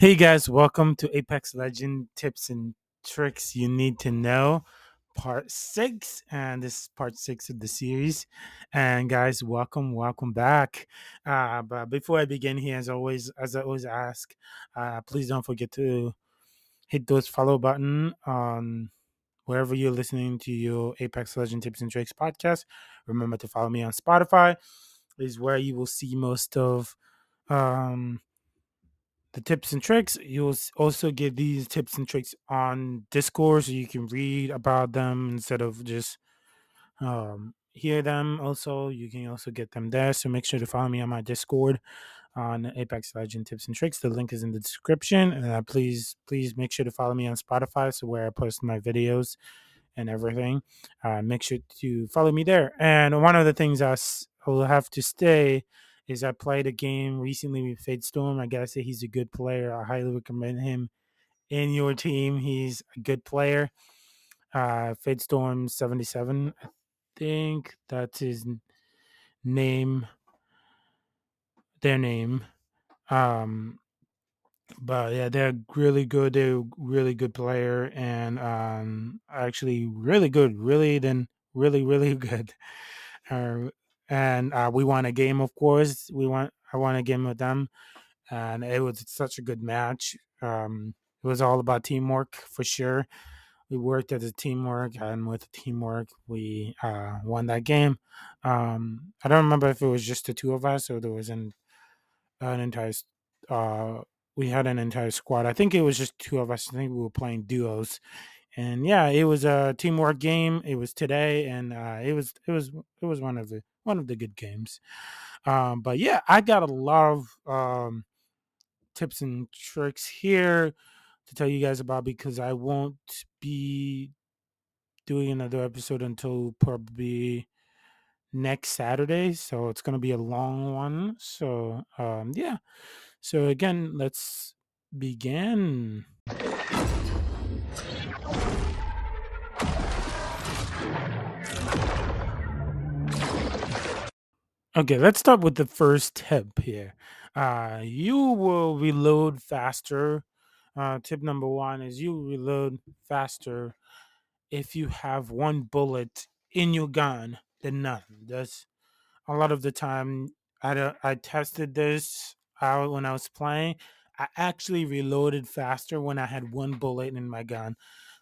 Hey guys, welcome to Apex Legend Tips and Tricks You Need to Know, part six. And this is part six of the series. And guys, welcome, welcome back. Uh, but before I begin here, as always, as I always ask, uh, please don't forget to hit those follow button on wherever you're listening to your Apex Legend Tips and Tricks podcast. Remember to follow me on Spotify, is where you will see most of um the tips and tricks. You'll also get these tips and tricks on Discord so you can read about them instead of just um, hear them. Also, you can also get them there. So make sure to follow me on my Discord on Apex Legend Tips and Tricks. The link is in the description. And uh, please, please make sure to follow me on Spotify, so where I post my videos and everything. Uh, make sure to follow me there. And one of the things I will have to stay is I played a game recently with Fade Storm. I gotta say he's a good player. I highly recommend him in your team. He's a good player. Uh, Fade Storm seventy seven, I think that's his name. Their name. Um, but yeah, they're really good. They're really good player and um, actually really good. Really, then really, really good. Uh, and uh, we won a game. Of course, we won. I won a game with them, and it was such a good match. Um, it was all about teamwork for sure. We worked as a teamwork, and with teamwork, we uh, won that game. Um, I don't remember if it was just the two of us or there was an an entire. Uh, we had an entire squad. I think it was just two of us. I think we were playing duos, and yeah, it was a teamwork game. It was today, and uh, it was it was it was one of the one of the good games. Um, but yeah, I got a lot of um, tips and tricks here to tell you guys about because I won't be doing another episode until probably next Saturday. So it's going to be a long one. So um, yeah. So again, let's begin. Okay, let's start with the first tip here. Uh, you will reload faster. Uh, tip number one is you reload faster if you have one bullet in your gun than none. That's a lot of the time. I, I tested this out when I was playing. I actually reloaded faster when I had one bullet in my gun.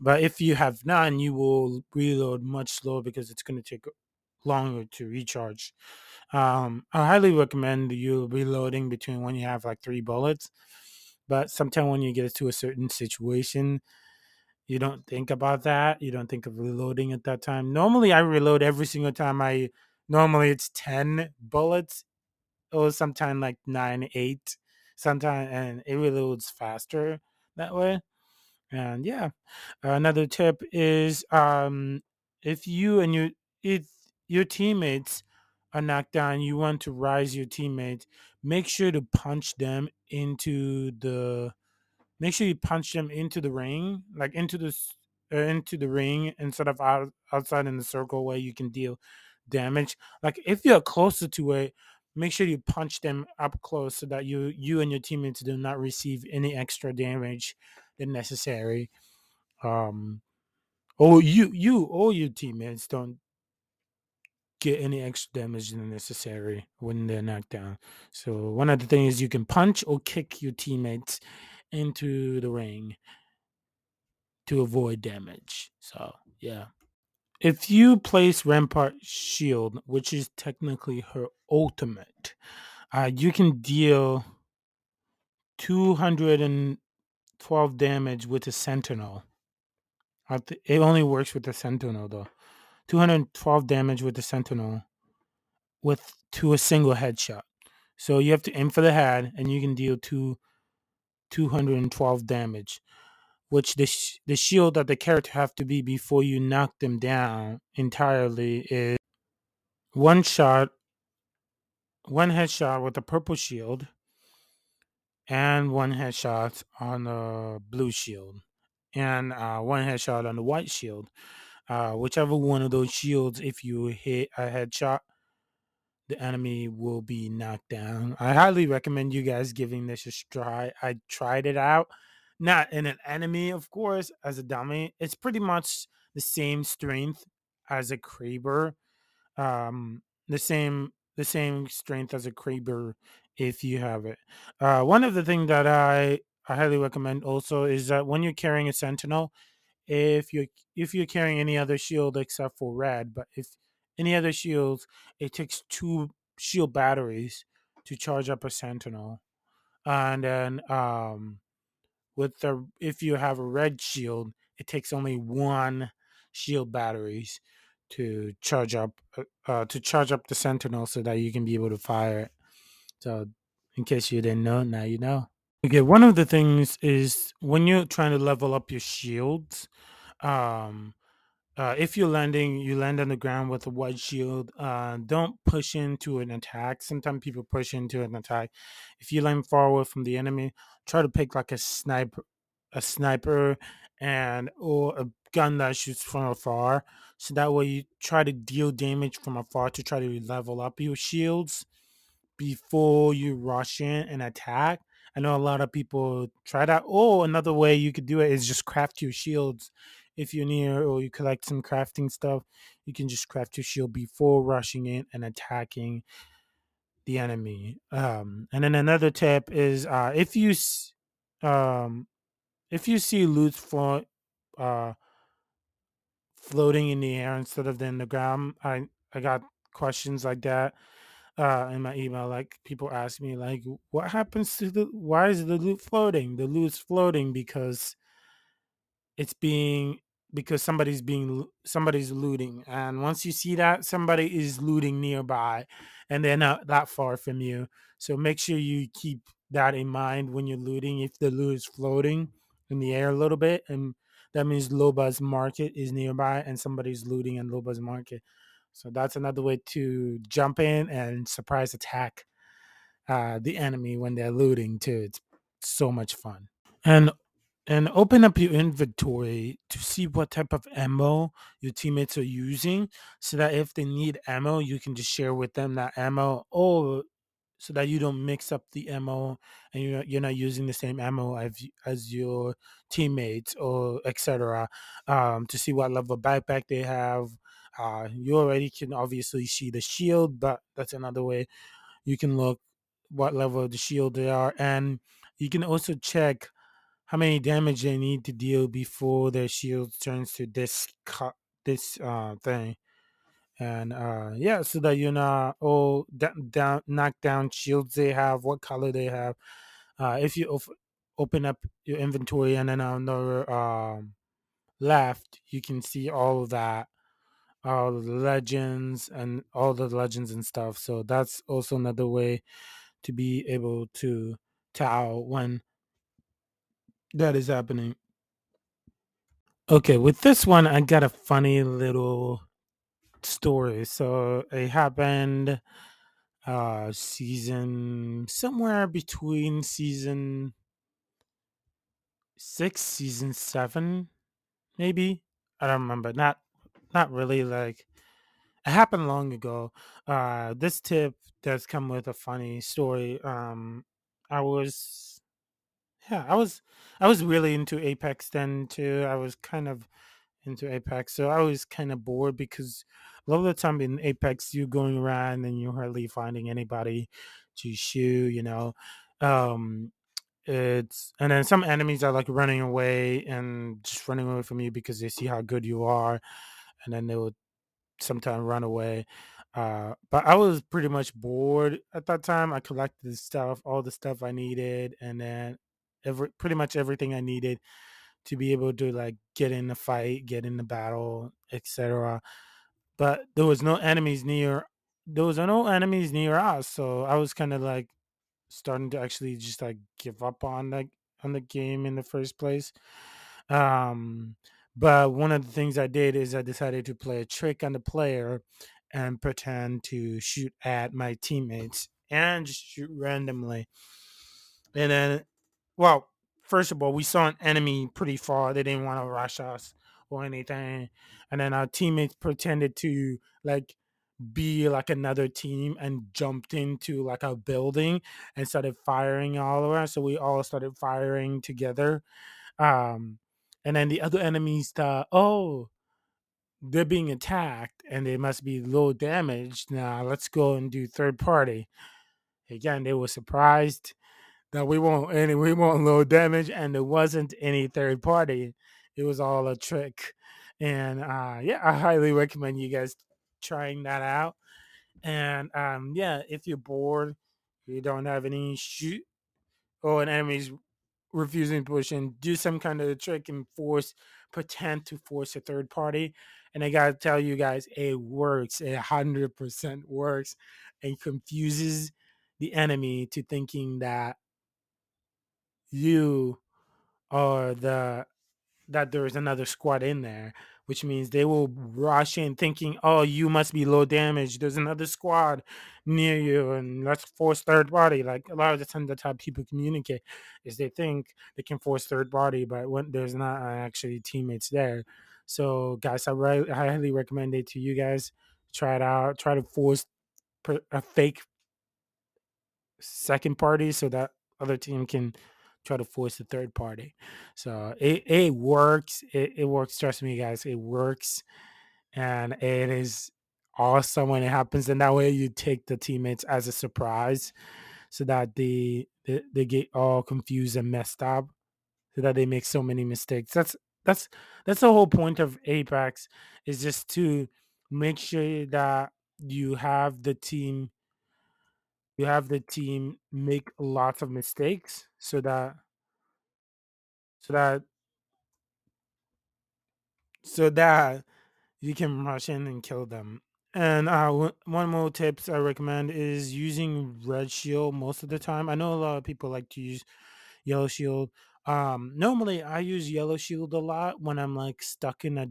But if you have none, you will reload much slower because it's going to take longer to recharge. Um, I highly recommend you reloading between when you have like three bullets. But sometimes when you get to a certain situation, you don't think about that. You don't think of reloading at that time. Normally, I reload every single time. I normally it's ten bullets, or sometimes like nine, eight, sometimes, and it reloads faster that way. And yeah, another tip is um, if you and you if your teammates are knocked down, you want to rise your teammates, make sure to punch them into the make sure you punch them into the ring, like into the uh, into the ring instead of out, outside in the circle where you can deal damage. Like if you're closer to it, make sure you punch them up close so that you you and your teammates do not receive any extra damage than necessary. Um, or you you or your teammates don't get any extra damage than necessary when they're knocked down. So one of the things is you can punch or kick your teammates into the ring to avoid damage. So yeah. If you place Rampart Shield, which is technically her ultimate, uh, you can deal 212 damage with a Sentinel. It only works with the Sentinel though. 212 damage with the Sentinel with to a single headshot. So you have to aim for the head, and you can deal two 212 damage, which the sh- the shield that the character have to be before you knock them down entirely is one shot, one headshot with a purple shield, and one headshot on the blue shield, and uh, one headshot on the white shield uh, whichever one of those shields, if you hit a headshot, the enemy will be knocked down. I highly recommend you guys giving this a try. I tried it out, not in an enemy, of course, as a dummy. It's pretty much the same strength as a Kraber, um, the same the same strength as a Kraber if you have it. Uh, one of the things that I I highly recommend also is that when you're carrying a Sentinel, if you're if you're carrying any other shield except for red, but if any other shields, it takes two shield batteries to charge up a sentinel. And then um with the if you have a red shield, it takes only one shield batteries to charge up uh, uh, to charge up the sentinel so that you can be able to fire it. So in case you didn't know, now you know. Okay, one of the things is when you're trying to level up your shields, um, uh, if you're landing, you land on the ground with a white shield. Uh, don't push into an attack. Sometimes people push into an attack. If you land far away from the enemy, try to pick like a sniper, a sniper, and or a gun that shoots from afar. So that way you try to deal damage from afar to try to level up your shields before you rush in and attack. I know a lot of people try that. Oh, another way you could do it is just craft your shields. If you're near or you collect some crafting stuff, you can just craft your shield before rushing in and attacking the enemy. Um, and then another tip is uh, if you um, if you see loot float, uh, floating in the air instead of in the ground, I I got questions like that uh, in my email. Like people ask me, like, what happens to the? Why is the loot floating? The loot's floating because it's being because somebody's being somebody's looting, and once you see that, somebody is looting nearby, and they're not that far from you. So make sure you keep that in mind when you're looting. If the loot is floating in the air a little bit, and that means Loba's market is nearby, and somebody's looting in Loba's market. So that's another way to jump in and surprise attack uh, the enemy when they're looting too. It's so much fun. And and open up your inventory to see what type of ammo your teammates are using so that if they need ammo you can just share with them that ammo or so that you don't mix up the ammo and you're you're not using the same ammo as as your teammates or etc. Um, to see what level of backpack they have. Uh, you already can obviously see the shield, but that's another way you can look what level of the shield they are, and you can also check how many damage they need to deal before their shield turns to this cut this uh thing. And uh yeah so that you know all down, down knock down shields they have what color they have. Uh if you op- open up your inventory and then on the um left you can see all of that all the legends and all the legends and stuff so that's also another way to be able to tell when that is happening okay with this one i got a funny little story. So it happened uh season somewhere between season six, season seven, maybe. I don't remember. Not not really like it happened long ago. Uh this tip does come with a funny story. Um I was yeah, I was I was really into Apex then too. I was kind of into Apex. So I was kind of bored because a lot of the time in Apex, you're going around and you're hardly finding anybody to shoot, you know. Um, it's and then some enemies are like running away and just running away from you because they see how good you are, and then they would sometimes run away. Uh, but I was pretty much bored at that time. I collected the stuff, all the stuff I needed, and then every pretty much everything I needed to be able to like get in the fight, get in the battle, etc. But there was no enemies near. There was no enemies near us, so I was kind of like starting to actually just like give up on like on the game in the first place. Um, but one of the things I did is I decided to play a trick on the player and pretend to shoot at my teammates and just shoot randomly. And then, well, first of all, we saw an enemy pretty far. They didn't want to rush us or anything. And then our teammates pretended to like be like another team and jumped into like a building and started firing all around. So we all started firing together. Um, and then the other enemies thought, oh, they're being attacked and they must be low damaged. Now let's go and do third party. Again, they were surprised that we won't any we won't low damage and there wasn't any third party. It was all a trick. And uh yeah, I highly recommend you guys trying that out. And um yeah, if you're bored, you don't have any shoot or an enemy's refusing push in, do some kind of trick and force pretend to force a third party. And I gotta tell you guys, it works. It hundred percent works and confuses the enemy to thinking that you are the that there is another squad in there, which means they will rush in thinking, "Oh, you must be low damage. There's another squad near you, and let's force third party." Like a lot of the time, that's how people communicate is they think they can force third party, but when there's not uh, actually teammates there. So, guys, I, re- I highly recommend it to you guys. Try it out. Try to force a fake second party so that other team can try to force the third party. So it, it works. It, it works. Trust me, guys. It works. And it is awesome when it happens. And that way you take the teammates as a surprise so that they, they, they get all confused and messed up so that they make so many mistakes. That's that's that's the whole point of Apex is just to make sure that you have the team you have the team make lots of mistakes so that so that so that you can rush in and kill them. And uh, one more tips I recommend is using red shield most of the time. I know a lot of people like to use yellow shield. Um, normally I use yellow shield a lot when I'm like stuck in a.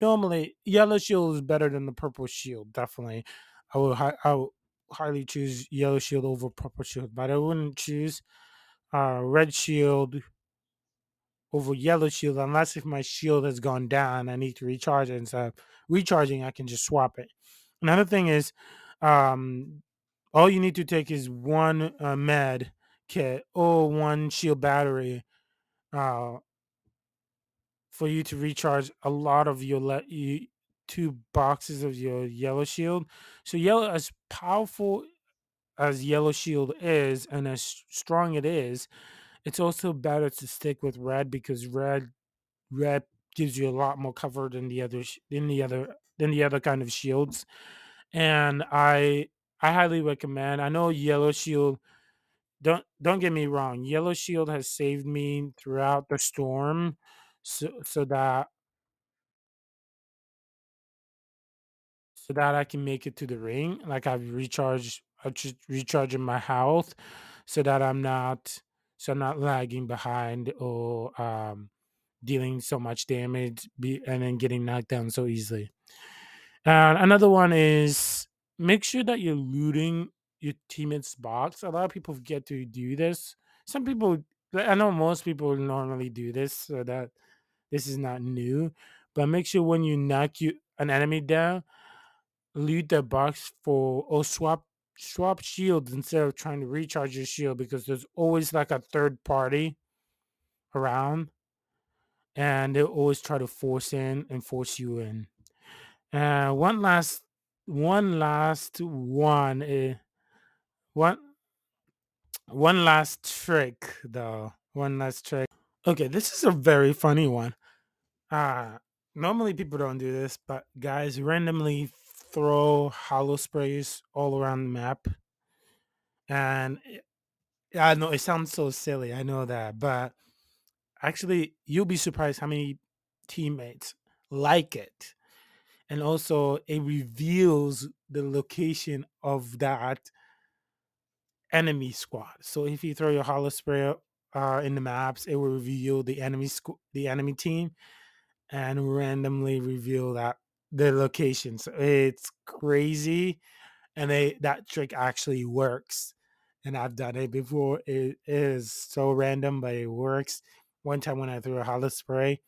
Normally, yellow shield is better than the purple shield. Definitely, I will. I will highly choose yellow shield over purple shield, but I wouldn't choose uh, red shield over yellow shield unless if my shield has gone down I need to recharge it instead of recharging I can just swap it. Another thing is um all you need to take is one uh, med kit or one shield battery uh for you to recharge a lot of your le- you, two boxes of your yellow shield. So yellow as powerful as yellow shield is and as strong it is, it's also better to stick with red because red red gives you a lot more cover than the other than the other than the other kind of shields. And I I highly recommend. I know yellow shield don't don't get me wrong, yellow shield has saved me throughout the storm so so that so that I can make it to the ring. Like I've recharged I just recharging my health so that I'm not so I'm not lagging behind or um dealing so much damage be, and then getting knocked down so easily. And another one is make sure that you're looting your teammates' box. A lot of people forget to do this. Some people, I know most people normally do this, so that this is not new. But make sure when you knock you an enemy down, loot the box for or swap swap shields instead of trying to recharge your shield because there's always like a third party around and they always try to force in and force you in. Uh, one last, one last one, uh, one, one last trick though. One last trick. Okay, this is a very funny one. Uh normally people don't do this, but guys randomly throw holo sprays all around the map. And I know it sounds so silly, I know that, but actually you'll be surprised how many teammates like it and also it reveals the location of that enemy squad so if you throw your holo spray uh, in the maps it will reveal the enemy squ- the enemy team and randomly reveal that the locations it's crazy and they that trick actually works and i've done it before it is so random but it works one time when I threw a holo spray,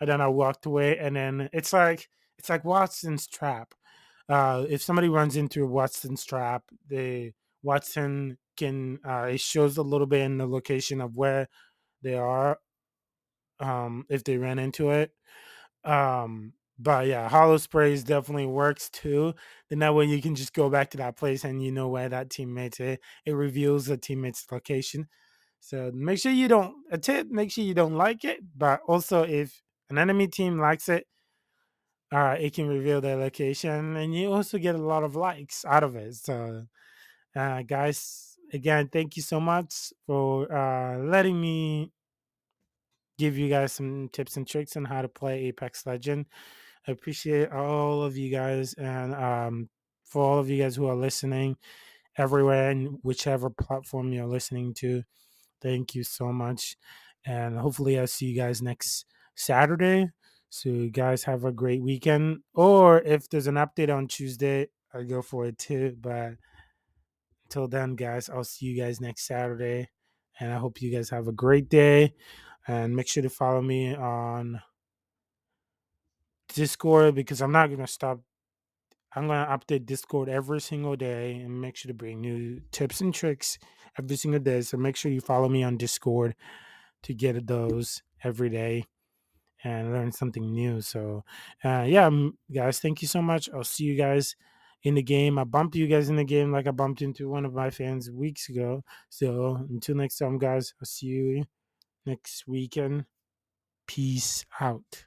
and then I walked away, and then it's like it's like Wattson's trap. uh, if somebody runs into Wattson's trap, the Wattson can uh, it shows a little bit in the location of where they are um, if they ran into it. Um, but yeah, Holo sprays definitely works too. Then that way you can just go back to that place and you know where that teammate's is. It reveals the teammate's location. So make sure you don't a tip, make sure you don't like it, but also if an enemy team likes it, uh, it can reveal their location and you also get a lot of likes out of it. So uh, guys, again, thank you so much for uh, letting me give you guys some tips and tricks on how to play Apex Legend. I appreciate all of you guys and um, for all of you guys who are listening everywhere and whichever platform you're listening to. Thank you so much. And hopefully I'll see you guys next Saturday. So you guys have a great weekend. Or if there's an update on Tuesday, I go for it too. But until then, guys, I'll see you guys next Saturday. And I hope you guys have a great day. And make sure to follow me on Discord because I'm not gonna stop. I'm gonna update Discord every single day and make sure to bring new tips and tricks every single day. So make sure you follow me on Discord to get those every day and learn something new. So, uh, yeah, guys, thank you so much. I'll see you guys in the game. I bumped you guys in the game like I bumped into one of my fans weeks ago. So, until next time, guys, I'll see you next weekend. Peace out.